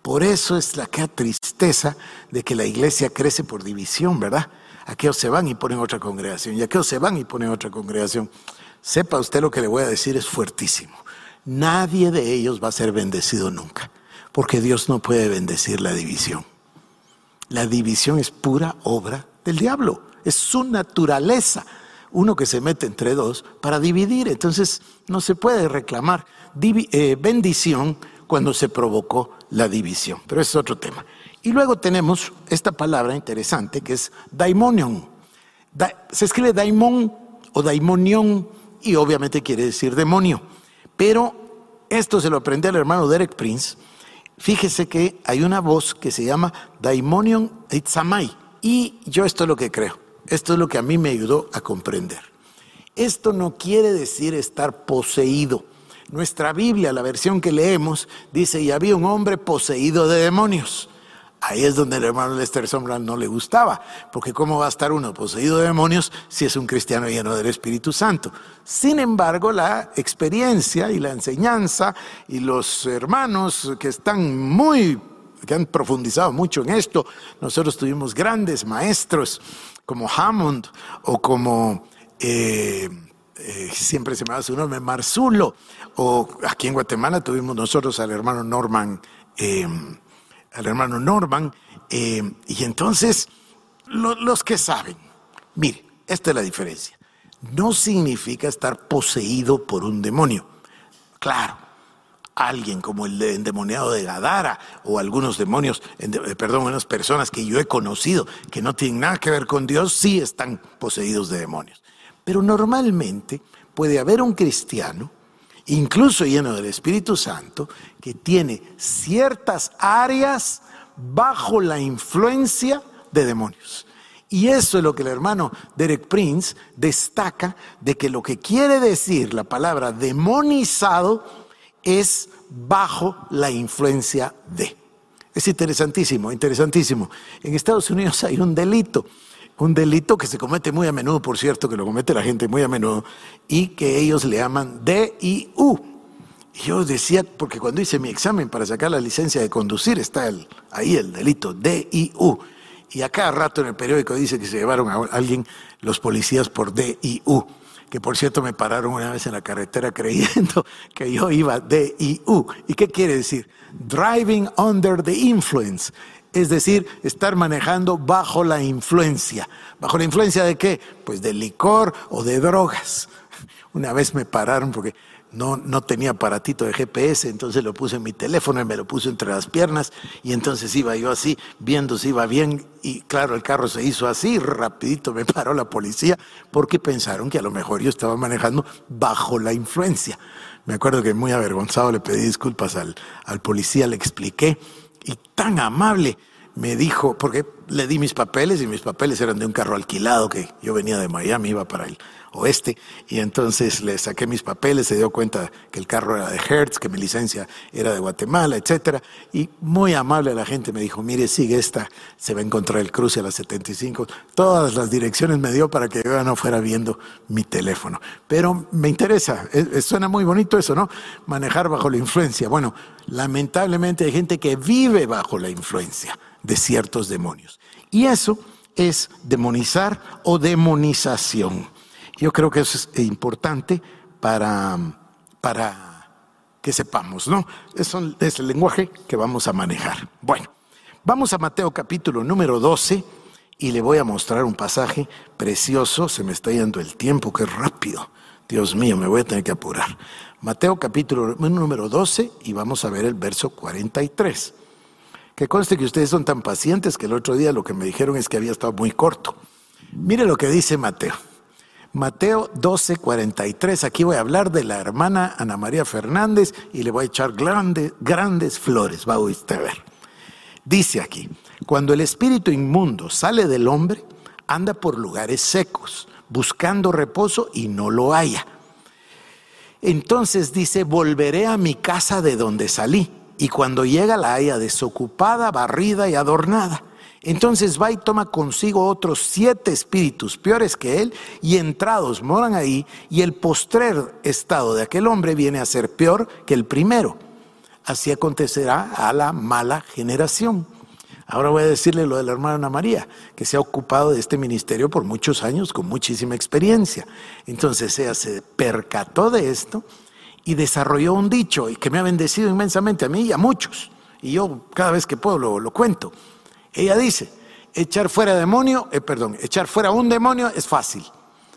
Por eso es la que tristeza de que la iglesia crece por división, ¿verdad? Aquellos se van y ponen otra congregación, y aquellos se van y ponen otra congregación. Sepa usted lo que le voy a decir es fuertísimo. Nadie de ellos va a ser bendecido nunca porque Dios no puede bendecir la división. La división es pura obra del diablo, es su naturaleza. Uno que se mete entre dos para dividir, entonces no se puede reclamar eh, bendición cuando se provocó la división, pero es otro tema. Y luego tenemos esta palabra interesante que es daimonion. se escribe daimon o daimonion y obviamente quiere decir demonio, pero esto se lo aprende al hermano Derek Prince Fíjese que hay una voz que se llama Daimonion Itzamai. Y yo esto es lo que creo. Esto es lo que a mí me ayudó a comprender. Esto no quiere decir estar poseído. Nuestra Biblia, la versión que leemos, dice, y había un hombre poseído de demonios. Ahí es donde el hermano Lester Sombra no le gustaba, porque ¿cómo va a estar uno poseído de demonios si es un cristiano lleno del Espíritu Santo? Sin embargo, la experiencia y la enseñanza y los hermanos que están muy que han profundizado mucho en esto. Nosotros tuvimos grandes maestros como Hammond o como, eh, eh, siempre se me va su nombre, Marzulo, o aquí en Guatemala tuvimos nosotros al hermano Norman, eh, al hermano Norman, y entonces los que saben, mire, esta es la diferencia. No significa estar poseído por un demonio. Claro, alguien como el endemoniado de Gadara o algunos demonios, eh, perdón, unas personas que yo he conocido que no tienen nada que ver con Dios, sí están poseídos de demonios. Pero normalmente puede haber un cristiano, incluso lleno del Espíritu Santo, que tiene ciertas áreas bajo la influencia de demonios. Y eso es lo que el hermano Derek Prince destaca de que lo que quiere decir la palabra demonizado es bajo la influencia de. Es interesantísimo, interesantísimo. En Estados Unidos hay un delito, un delito que se comete muy a menudo, por cierto, que lo comete la gente muy a menudo, y que ellos le llaman DIU. Yo decía, porque cuando hice mi examen para sacar la licencia de conducir, está ahí el delito, DIU. Y a cada rato en el periódico dice que se llevaron a alguien los policías por DIU, que por cierto me pararon una vez en la carretera creyendo que yo iba DIU. ¿Y qué quiere decir? Driving under the influence. Es decir, estar manejando bajo la influencia. ¿Bajo la influencia de qué? Pues de licor o de drogas. Una vez me pararon porque no, no tenía aparatito de GPS, entonces lo puse en mi teléfono y me lo puse entre las piernas y entonces iba yo así, viendo si iba bien y claro, el carro se hizo así, rapidito me paró la policía porque pensaron que a lo mejor yo estaba manejando bajo la influencia. Me acuerdo que muy avergonzado le pedí disculpas al, al policía, le expliqué y tan amable me dijo, porque le di mis papeles y mis papeles eran de un carro alquilado que yo venía de Miami, iba para el oeste, y entonces le saqué mis papeles, se dio cuenta que el carro era de Hertz, que mi licencia era de Guatemala, etcétera, y muy amable la gente me dijo, mire, sigue esta, se va a encontrar el cruce a las 75, todas las direcciones me dio para que yo no fuera viendo mi teléfono, pero me interesa, suena muy bonito eso, ¿no? Manejar bajo la influencia, bueno, lamentablemente hay gente que vive bajo la influencia de ciertos demonios, y eso es demonizar o demonización. Yo creo que eso es importante para, para que sepamos, ¿no? Es, el lenguaje que vamos a manejar. Bueno, vamos a Mateo capítulo número 12 y le voy a mostrar un pasaje precioso. Se me está yendo el tiempo, qué rápido. Dios mío, me voy a tener que apurar. Mateo capítulo número 12 y vamos a ver el verso 43. Que conste que ustedes son tan pacientes que el otro día lo que me dijeron es que había estado muy corto. Mire lo que dice Mateo. Mateo 12, 43. Aquí voy a hablar de la hermana Ana María Fernández y le voy a echar grandes, grandes flores. Va a usted ver. Dice aquí, cuando el espíritu inmundo sale del hombre, anda por lugares secos, buscando reposo y no lo haya. Entonces dice, volveré a mi casa de donde salí, y cuando llega la haya desocupada, barrida y adornada. Entonces va y toma consigo otros siete espíritus peores que él y entrados moran ahí y el postrer estado de aquel hombre viene a ser peor que el primero. Así acontecerá a la mala generación. Ahora voy a decirle lo de la hermana Ana María, que se ha ocupado de este ministerio por muchos años con muchísima experiencia. Entonces ella se percató de esto y desarrolló un dicho que me ha bendecido inmensamente a mí y a muchos. Y yo cada vez que puedo lo, lo cuento. Ella dice, echar fuera demonio, eh, perdón, echar fuera un demonio es fácil.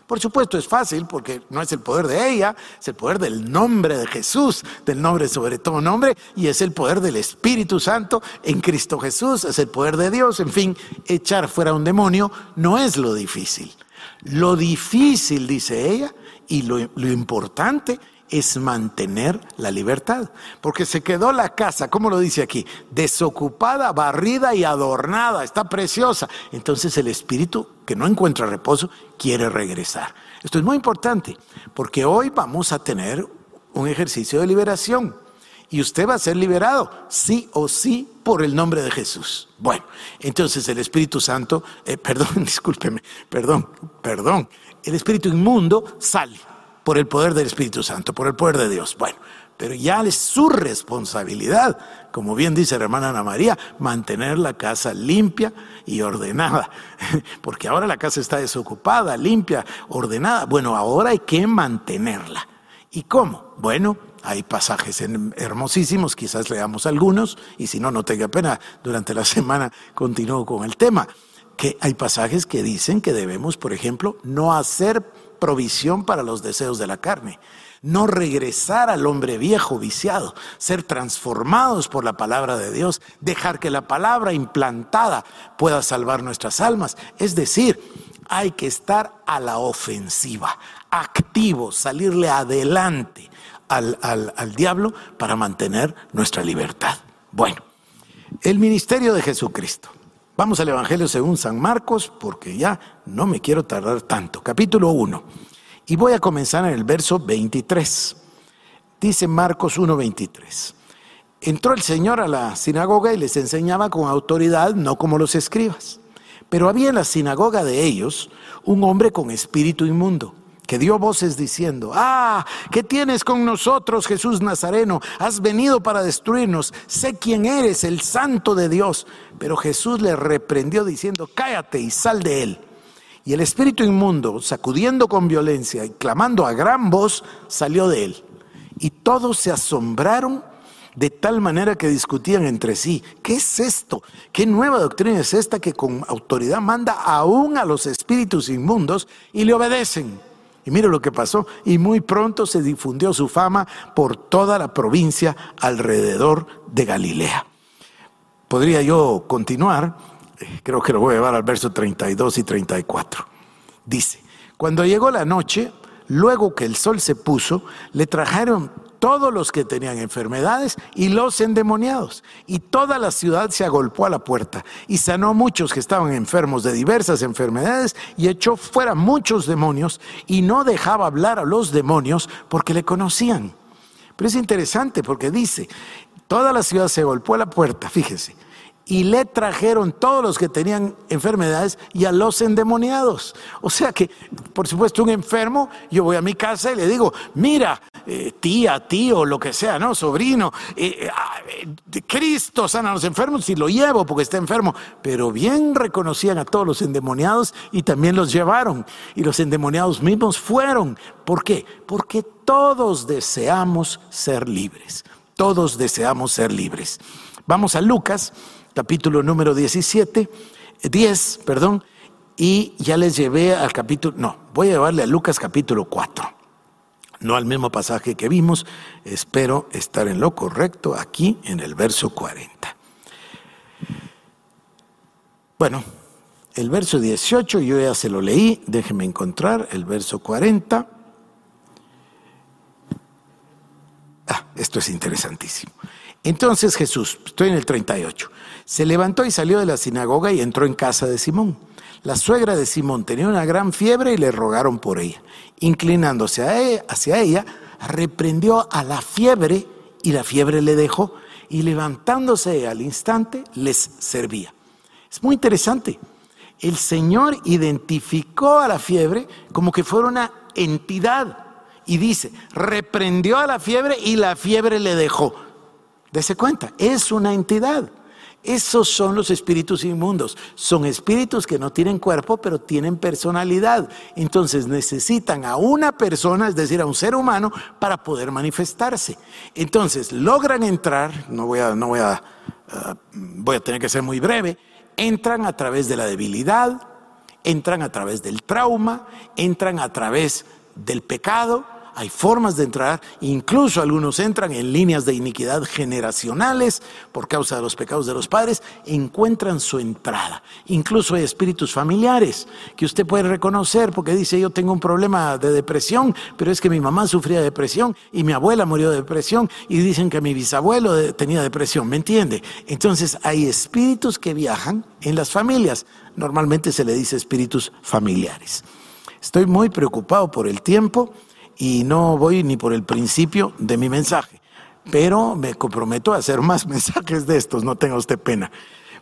Por supuesto es fácil porque no es el poder de ella, es el poder del nombre de Jesús, del nombre sobre todo nombre, y es el poder del Espíritu Santo en Cristo Jesús, es el poder de Dios. En fin, echar fuera un demonio no es lo difícil. Lo difícil, dice ella, y lo, lo importante es mantener la libertad. Porque se quedó la casa, ¿cómo lo dice aquí? Desocupada, barrida y adornada, está preciosa. Entonces el espíritu que no encuentra reposo quiere regresar. Esto es muy importante, porque hoy vamos a tener un ejercicio de liberación. Y usted va a ser liberado, sí o sí, por el nombre de Jesús. Bueno, entonces el Espíritu Santo, eh, perdón, discúlpeme, perdón, perdón, el Espíritu inmundo sale por el poder del Espíritu Santo, por el poder de Dios. Bueno, pero ya es su responsabilidad, como bien dice la hermana Ana María, mantener la casa limpia y ordenada, porque ahora la casa está desocupada, limpia, ordenada. Bueno, ahora hay que mantenerla. ¿Y cómo? Bueno, hay pasajes hermosísimos, quizás leamos algunos, y si no, no tenga pena, durante la semana continúo con el tema, que hay pasajes que dicen que debemos, por ejemplo, no hacer provisión para los deseos de la carne no regresar al hombre viejo viciado, ser transformados por la palabra de Dios, dejar que la palabra implantada pueda salvar nuestras almas. Es decir, hay que estar a la ofensiva, activo, salirle adelante al, al diablo para mantener nuestra libertad. Bueno, el ministerio de Jesucristo. Vamos al Evangelio según San Marcos, porque ya no me quiero tardar tanto. Capítulo 1. Y voy a comenzar en el verso 23. Dice Marcos 1:23. Entró el Señor a la sinagoga y les enseñaba con autoridad, no como los escribas. Pero había en la sinagoga de ellos un hombre con espíritu inmundo, que dio voces diciendo, ah, ¿qué tienes con nosotros, Jesús Nazareno? Has venido para destruirnos. Sé quién eres, el santo de Dios. Pero Jesús le reprendió diciendo, cállate y sal de él. Y el espíritu inmundo, sacudiendo con violencia y clamando a gran voz, salió de él. Y todos se asombraron de tal manera que discutían entre sí, ¿qué es esto? ¿Qué nueva doctrina es esta que con autoridad manda aún a los espíritus inmundos y le obedecen? Y mire lo que pasó, y muy pronto se difundió su fama por toda la provincia alrededor de Galilea. Podría yo continuar, creo que lo voy a llevar al verso 32 y 34. Dice, cuando llegó la noche, luego que el sol se puso, le trajeron todos los que tenían enfermedades y los endemoniados. Y toda la ciudad se agolpó a la puerta y sanó muchos que estaban enfermos de diversas enfermedades y echó fuera muchos demonios y no dejaba hablar a los demonios porque le conocían. Pero es interesante porque dice, toda la ciudad se agolpó a la puerta, fíjese, y le trajeron todos los que tenían enfermedades y a los endemoniados. O sea que, por supuesto, un enfermo, yo voy a mi casa y le digo, mira, eh, tía, tío, lo que sea, ¿no? Sobrino, eh, eh, ah, Cristo sana a los enfermos y lo llevo porque está enfermo. Pero bien reconocían a todos los endemoniados y también los llevaron. Y los endemoniados mismos fueron. ¿Por qué? Porque todos deseamos ser libres. Todos deseamos ser libres. Vamos a Lucas capítulo número 17, 10, perdón, y ya les llevé al capítulo, no, voy a llevarle a Lucas capítulo 4, no al mismo pasaje que vimos, espero estar en lo correcto aquí en el verso 40. Bueno, el verso 18 yo ya se lo leí, déjenme encontrar el verso 40. Ah, esto es interesantísimo. Entonces Jesús, estoy en el 38, se levantó y salió de la sinagoga y entró en casa de Simón. La suegra de Simón tenía una gran fiebre y le rogaron por ella. Inclinándose e, hacia ella, reprendió a la fiebre y la fiebre le dejó y levantándose al instante les servía. Es muy interesante. El Señor identificó a la fiebre como que fuera una entidad y dice, reprendió a la fiebre y la fiebre le dejó. Dese cuenta, es una entidad. Esos son los espíritus inmundos. Son espíritus que no tienen cuerpo, pero tienen personalidad. Entonces necesitan a una persona, es decir, a un ser humano, para poder manifestarse. Entonces logran entrar, no voy a, no voy a, uh, voy a tener que ser muy breve, entran a través de la debilidad, entran a través del trauma, entran a través del pecado, hay formas de entrar, incluso algunos entran en líneas de iniquidad generacionales por causa de los pecados de los padres, encuentran su entrada. Incluso hay espíritus familiares que usted puede reconocer porque dice yo tengo un problema de depresión, pero es que mi mamá sufría de depresión y mi abuela murió de depresión y dicen que mi bisabuelo tenía depresión, ¿me entiende? Entonces hay espíritus que viajan en las familias, normalmente se le dice espíritus familiares. Estoy muy preocupado por el tiempo y no voy ni por el principio de mi mensaje, pero me comprometo a hacer más mensajes de estos, no tenga usted pena.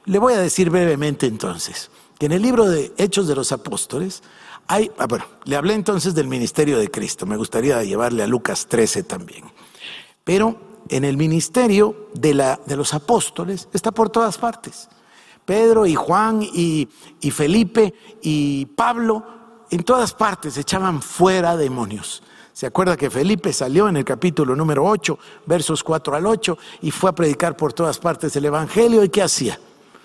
Le voy a decir brevemente entonces que en el libro de Hechos de los Apóstoles hay, ah, bueno, le hablé entonces del ministerio de Cristo, me gustaría llevarle a Lucas 13 también. Pero en el ministerio de, la, de los apóstoles está por todas partes. Pedro y Juan y, y Felipe y Pablo en todas partes echaban fuera demonios. ¿Se acuerda que Felipe salió en el capítulo número 8, versos 4 al 8, y fue a predicar por todas partes el Evangelio? ¿Y qué hacía?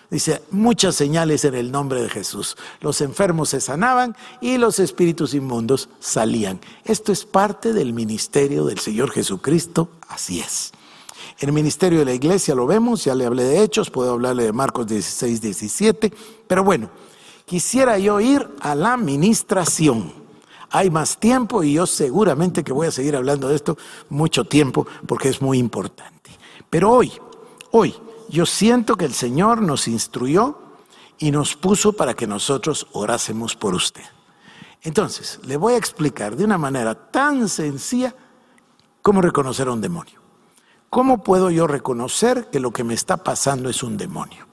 Dice, muchas señales en el nombre de Jesús. Los enfermos se sanaban y los espíritus inmundos salían. Esto es parte del ministerio del Señor Jesucristo, así es. El ministerio de la iglesia lo vemos, ya le hablé de Hechos, puedo hablarle de Marcos 16, 17, pero bueno, quisiera yo ir a la administración. Hay más tiempo y yo seguramente que voy a seguir hablando de esto mucho tiempo porque es muy importante. Pero hoy, hoy, yo siento que el Señor nos instruyó y nos puso para que nosotros orásemos por usted. Entonces, le voy a explicar de una manera tan sencilla cómo reconocer a un demonio. ¿Cómo puedo yo reconocer que lo que me está pasando es un demonio?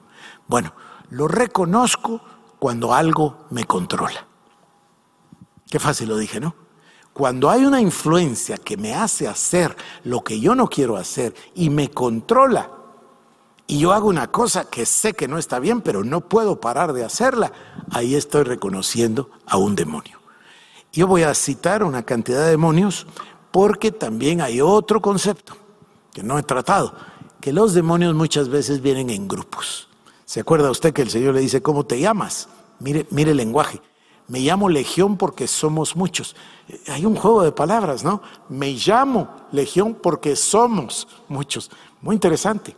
Bueno, lo reconozco cuando algo me controla. Qué fácil lo dije, ¿no? Cuando hay una influencia que me hace hacer lo que yo no quiero hacer y me controla, y yo hago una cosa que sé que no está bien, pero no puedo parar de hacerla, ahí estoy reconociendo a un demonio. Yo voy a citar una cantidad de demonios porque también hay otro concepto que no he tratado, que los demonios muchas veces vienen en grupos. ¿Se acuerda usted que el Señor le dice, ¿cómo te llamas? Mire, mire el lenguaje. Me llamo Legión porque somos muchos. Hay un juego de palabras, ¿no? Me llamo Legión porque somos muchos. Muy interesante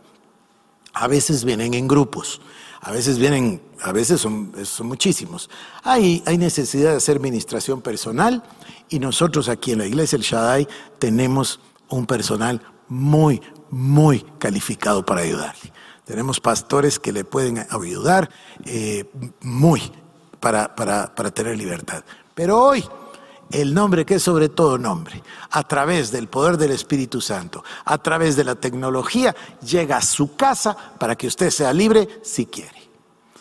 a veces vienen en grupos, a veces vienen, a veces son, muchísimos. Hay, necesidad de hacer administración personal y nosotros aquí en la iglesia El Shaddai tenemos un personal muy, muy calificado para ayudarle. Tenemos pastores que le pueden ayudar eh, muy para, para, para tener libertad. Pero hoy el nombre que es sobre todo nombre, a través del poder del Espíritu Santo, a través de la tecnología, llega a su casa para que usted sea libre si quiere.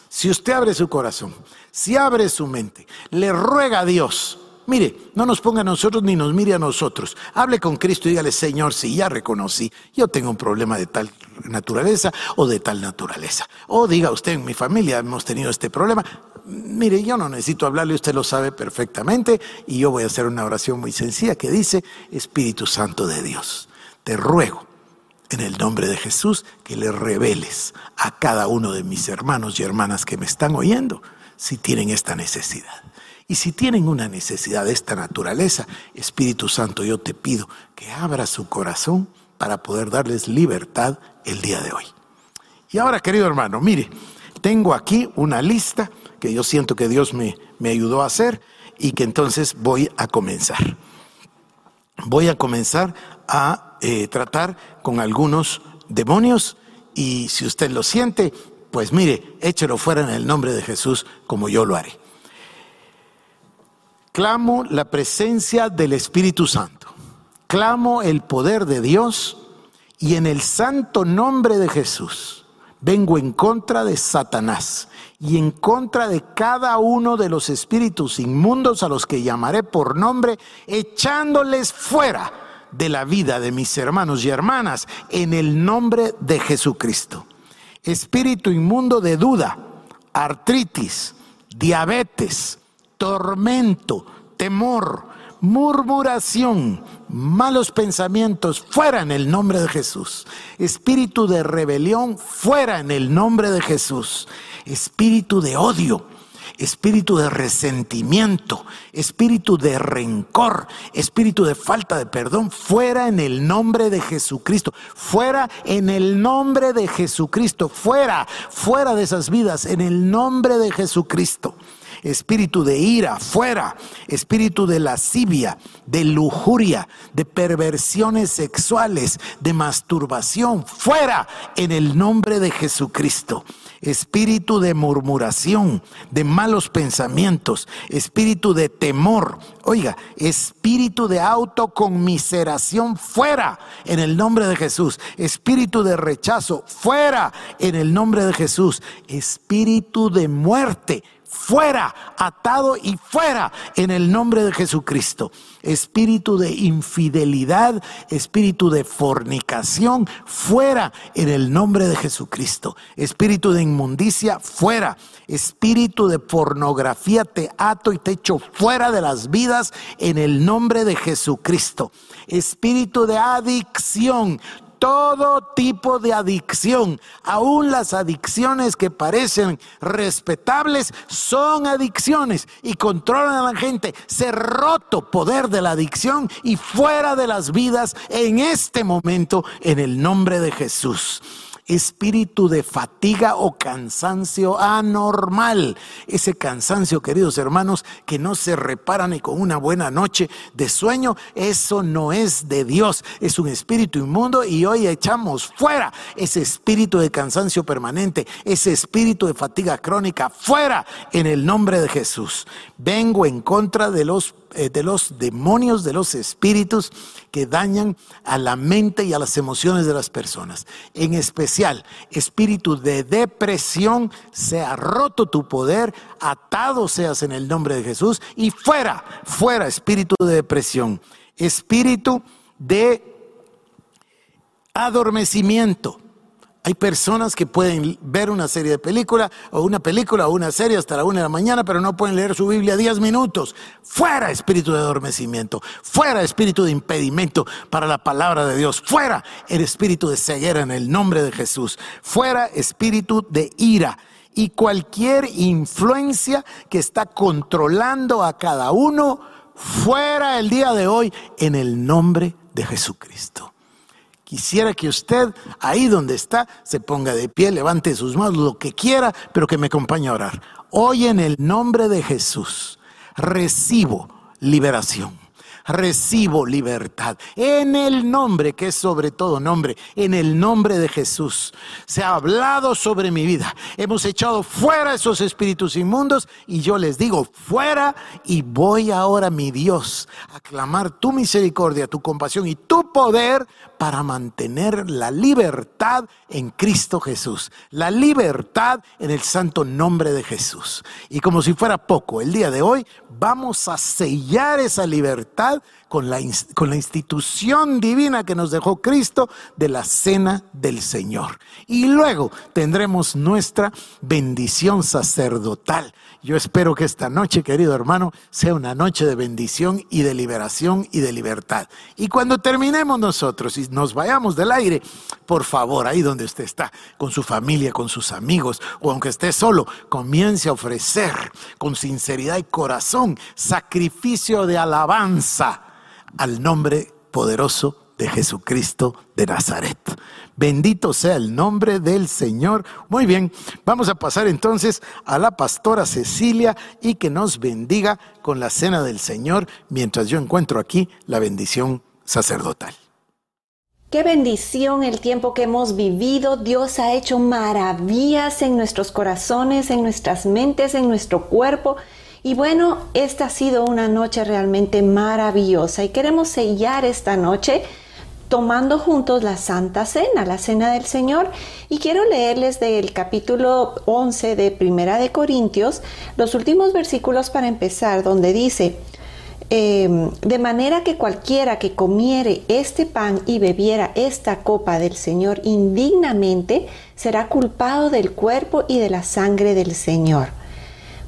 Si usted abre su corazón, si abre su mente, le ruega a Dios, mire, no nos ponga a nosotros ni nos mire a nosotros. Hable con Cristo y dígale, Señor, si ya reconocí, yo tengo un problema de tal naturaleza o de tal naturaleza. O diga usted, en mi familia hemos tenido este problema mire, yo no necesito hablarle, usted lo sabe perfectamente, y yo voy a hacer una oración muy sencilla que dice, Espíritu Santo de Dios, te ruego en el nombre de Jesús que le reveles a cada uno de mis hermanos y hermanas que me están oyendo si tienen esta necesidad. Y si tienen una necesidad de esta naturaleza, Espíritu Santo, yo te pido que abra su corazón para poder darles libertad el día de hoy. Y ahora, querido hermano, mire, tengo aquí una lista que yo siento que Dios me, me ayudó a hacer y que entonces voy a comenzar. Voy a comenzar a eh, tratar con algunos demonios y si usted lo siente, pues mire, échelo fuera en el nombre de Jesús como yo lo haré. Clamo la presencia del Espíritu Santo. Clamo el poder de Dios y en el santo nombre de Jesús vengo en contra de Satanás y en contra de cada uno de los espíritus inmundos a los que llamaré por nombre, echándoles fuera de la vida de mis hermanos y hermanas en el nombre de Jesucristo. Espíritu inmundo de duda, artritis, diabetes, tormento, temor, murmuración, malos pensamientos, fuera en el nombre de Jesús. Espíritu de rebelión, fuera en el nombre de Jesús. Espíritu de odio, espíritu de resentimiento, espíritu de rencor, espíritu de falta de perdón, fuera en el nombre de Jesucristo, fuera en el nombre de Jesucristo, fuera, fuera de esas vidas, en el nombre de Jesucristo espíritu de ira, fuera, espíritu de lascivia, de lujuria, de perversiones sexuales, de masturbación, fuera en el nombre de Jesucristo. Espíritu de murmuración, de malos pensamientos, espíritu de temor, oiga, espíritu de autoconmiseración, fuera en el nombre de Jesús. Espíritu de rechazo, fuera en el nombre de Jesús. Espíritu de muerte, fuera, atado y fuera en el nombre de Jesucristo. Espíritu de infidelidad, espíritu de fornicación, fuera en el nombre de Jesucristo. Espíritu de inmundicia, fuera. Espíritu de pornografía, te ato y te echo fuera de las vidas en el nombre de Jesucristo. Espíritu de adicción, todo tipo de adicción, aún las adicciones que parecen respetables, son adicciones y controlan a la gente. Se roto poder de la adicción y fuera de las vidas en este momento en el nombre de Jesús espíritu de fatiga o cansancio anormal. Ese cansancio, queridos hermanos, que no se repara ni con una buena noche de sueño, eso no es de Dios, es un espíritu inmundo y hoy echamos fuera ese espíritu de cansancio permanente, ese espíritu de fatiga crónica, fuera en el nombre de Jesús. Vengo en contra de los eh, de los demonios, de los espíritus que dañan a la mente y a las emociones de las personas. En especial, espíritu de depresión, sea roto tu poder, atado seas en el nombre de Jesús y fuera, fuera espíritu de depresión. Espíritu de adormecimiento hay personas que pueden ver una serie de películas o una película o una serie hasta la una de la mañana, pero no pueden leer su Biblia 10 minutos. Fuera espíritu de adormecimiento, fuera espíritu de impedimento para la palabra de Dios, fuera el espíritu de ceguera en el nombre de Jesús, fuera espíritu de ira y cualquier influencia que está controlando a cada uno, fuera el día de hoy en el nombre de Jesucristo. Quisiera que usted, ahí donde está, se ponga de pie, levante sus manos, lo que quiera, pero que me acompañe a orar. Hoy en el nombre de Jesús recibo liberación recibo libertad. En el nombre, que es sobre todo nombre, en el nombre de Jesús. Se ha hablado sobre mi vida. Hemos echado fuera esos espíritus inmundos y yo les digo, fuera y voy ahora, mi Dios, a clamar tu misericordia, tu compasión y tu poder para mantener la libertad en Cristo Jesús. La libertad en el santo nombre de Jesús. Y como si fuera poco, el día de hoy vamos a sellar esa libertad con la, institución divina que nos dejó Cristo de la cena del Señor. Y luego tendremos nuestra bendición sacerdotal. Yo espero que esta noche, querido hermano, sea una noche de bendición y de liberación y de libertad. Y cuando terminemos nosotros y nos vayamos del aire, por favor, ahí donde usted está, con su familia, con sus amigos, o aunque esté solo, comience a ofrecer con sinceridad y corazón sacrificio de alabanza al nombre poderoso de Jesucristo de Nazaret. Bendito sea el nombre del Señor. Muy bien, vamos a pasar entonces a la pastora Cecilia y que nos bendiga con la cena del Señor mientras yo encuentro aquí la bendición sacerdotal. Qué bendición el tiempo que hemos vivido. Dios ha hecho maravillas en nuestros corazones, en nuestras mentes, en nuestro cuerpo. Y bueno, esta ha sido una noche realmente maravillosa y queremos sellar esta noche tomando juntos la Santa Cena, la Cena del Señor. Y quiero leerles del capítulo 11 de Primera de Corintios los últimos versículos para empezar, donde dice, em, de manera que cualquiera que comiere este pan y bebiera esta copa del Señor indignamente, será culpado del cuerpo y de la sangre del Señor.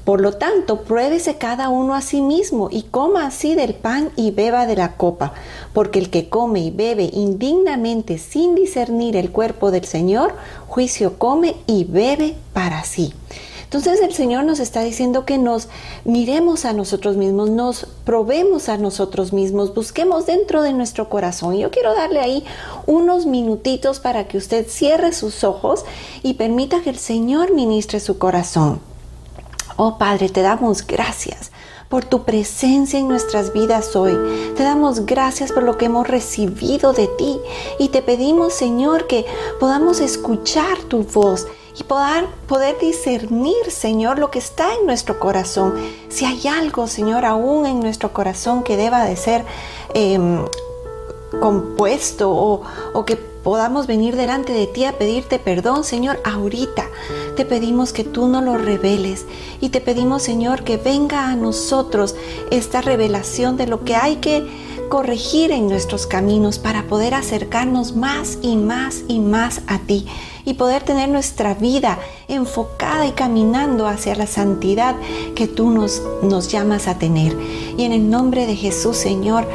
Por lo tanto, pruébese cada uno a sí mismo y coma así del pan y beba de la copa, porque el que come y bebe indignamente sin discernir el cuerpo del Señor, juicio come y bebe para sí. Entonces el Señor nos está diciendo que nos miremos a nosotros mismos, nos probemos a nosotros mismos, busquemos dentro de nuestro corazón. Yo quiero darle ahí unos minutitos para que usted cierre sus ojos y permita que el Señor ministre su corazón. Oh Padre, te damos gracias por tu presencia en nuestras vidas hoy. Te damos gracias por lo que hemos recibido de ti y te pedimos, Señor, que podamos escuchar tu voz y poder, poder discernir, Señor, lo que está en nuestro corazón. Si hay algo, Señor, aún en nuestro corazón que deba de ser em, compuesto o, o que podamos venir delante de ti a pedirte perdón, Señor, ahorita. Te pedimos que tú nos lo reveles y te pedimos, Señor, que venga a nosotros esta revelación de lo que hay que corregir en nuestros caminos para poder acercarnos más y más y más a ti y poder tener nuestra vida enfocada y caminando hacia la santidad que tú nos, nos llamas a tener. Y en el nombre de Jesús, Señor,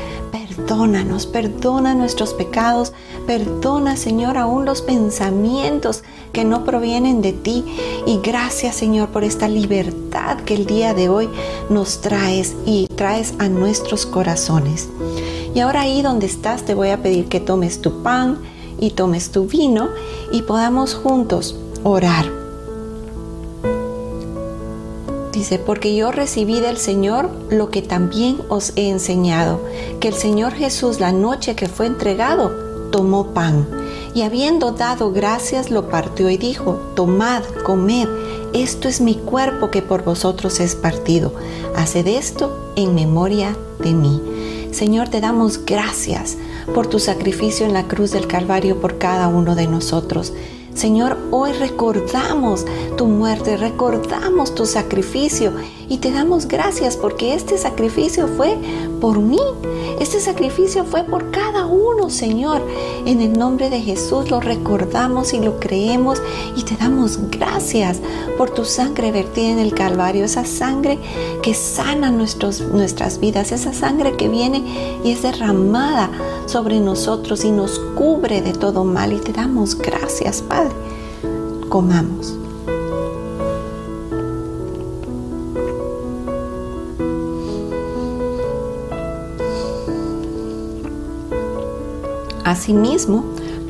perdónanos, perdona nuestros pecados, perdona, Señor, aún los pensamientos que no provienen de ti. Y gracias, Señor, por esta libertad que el día de hoy nos traes y traes a nuestros corazones. Y ahora ahí donde estás te voy a pedir que tomes tu pan y tomes tu vino y podamos juntos orar. Dice, porque yo recibí del Señor lo que también os he enseñado, que el Señor Jesús la noche que fue entregado tomó pan y habiendo dado gracias lo partió y dijo, tomad, comed, esto es mi cuerpo que por vosotros es partido, haced esto en memoria de mí. Señor, te damos gracias por tu sacrificio en la cruz del Calvario por cada uno de nosotros. Señor, hoy recordamos tu muerte, recordamos tu sacrificio y te damos gracias porque este sacrificio fue por mí. Este sacrificio fue por cada uno, Señor. En el nombre de Jesús lo recordamos y lo creemos y te damos gracias por tu sangre vertida en el Calvario, esa sangre que sana nuestros, nuestras vidas, esa sangre que viene y es derramada sobre nosotros y nos cubre de todo mal y te damos gracias, Padre comamos. Asimismo,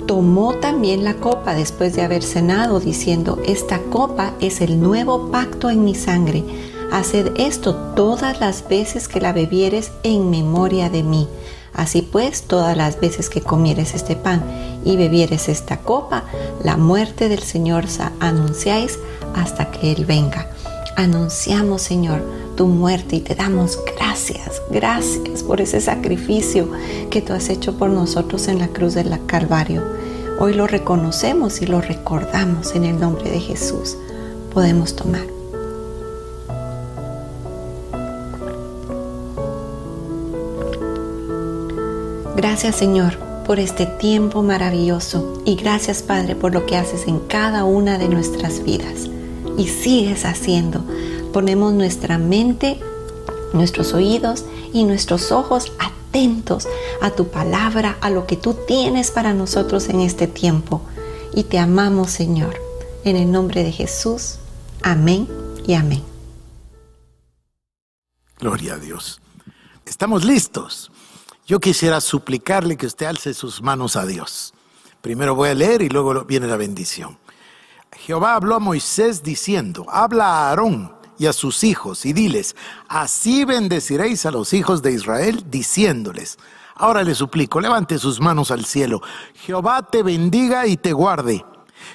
tomó también la copa después de haber cenado, diciendo, esta copa es el nuevo pacto en mi sangre. Haced esto todas las veces que la bebieres en memoria de mí. Así pues, todas las veces que comieres este pan y bebieres esta copa, la muerte del Señor anunciáis hasta que Él venga. Anunciamos, Señor, tu muerte y te damos gracias, gracias por ese sacrificio que tú has hecho por nosotros en la cruz del Calvario. Hoy lo reconocemos y lo recordamos en el nombre de Jesús. Podemos tomar. Gracias Señor por este tiempo maravilloso y gracias Padre por lo que haces en cada una de nuestras vidas y sigues haciendo. Ponemos nuestra mente, nuestros oídos y nuestros ojos atentos a tu palabra, a lo que tú tienes para nosotros en este tiempo. Y te amamos Señor. En el nombre de Jesús. Amén y amén. Gloria a Dios. Estamos listos. Yo quisiera suplicarle que usted alce sus manos a Dios. Primero voy a leer y luego viene la bendición. Jehová habló a Moisés diciendo, habla a Aarón y a sus hijos y diles, así bendeciréis a los hijos de Israel diciéndoles. Ahora le suplico, levante sus manos al cielo. Jehová te bendiga y te guarde.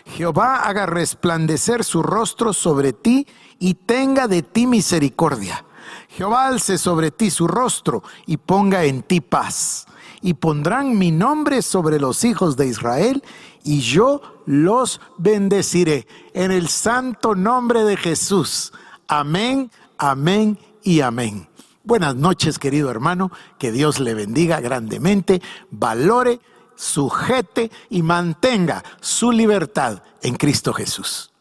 Jehová haga resplandecer su rostro sobre ti y tenga de ti misericordia. Jehová alce sobre ti su rostro y ponga en ti paz. Y pondrán mi nombre sobre los hijos de Israel y yo los bendeciré en el santo nombre de Jesús. Amén, amén y amén. Buenas noches, querido hermano. Que Dios le bendiga grandemente. Valore, sujete y mantenga su libertad en Cristo Jesús.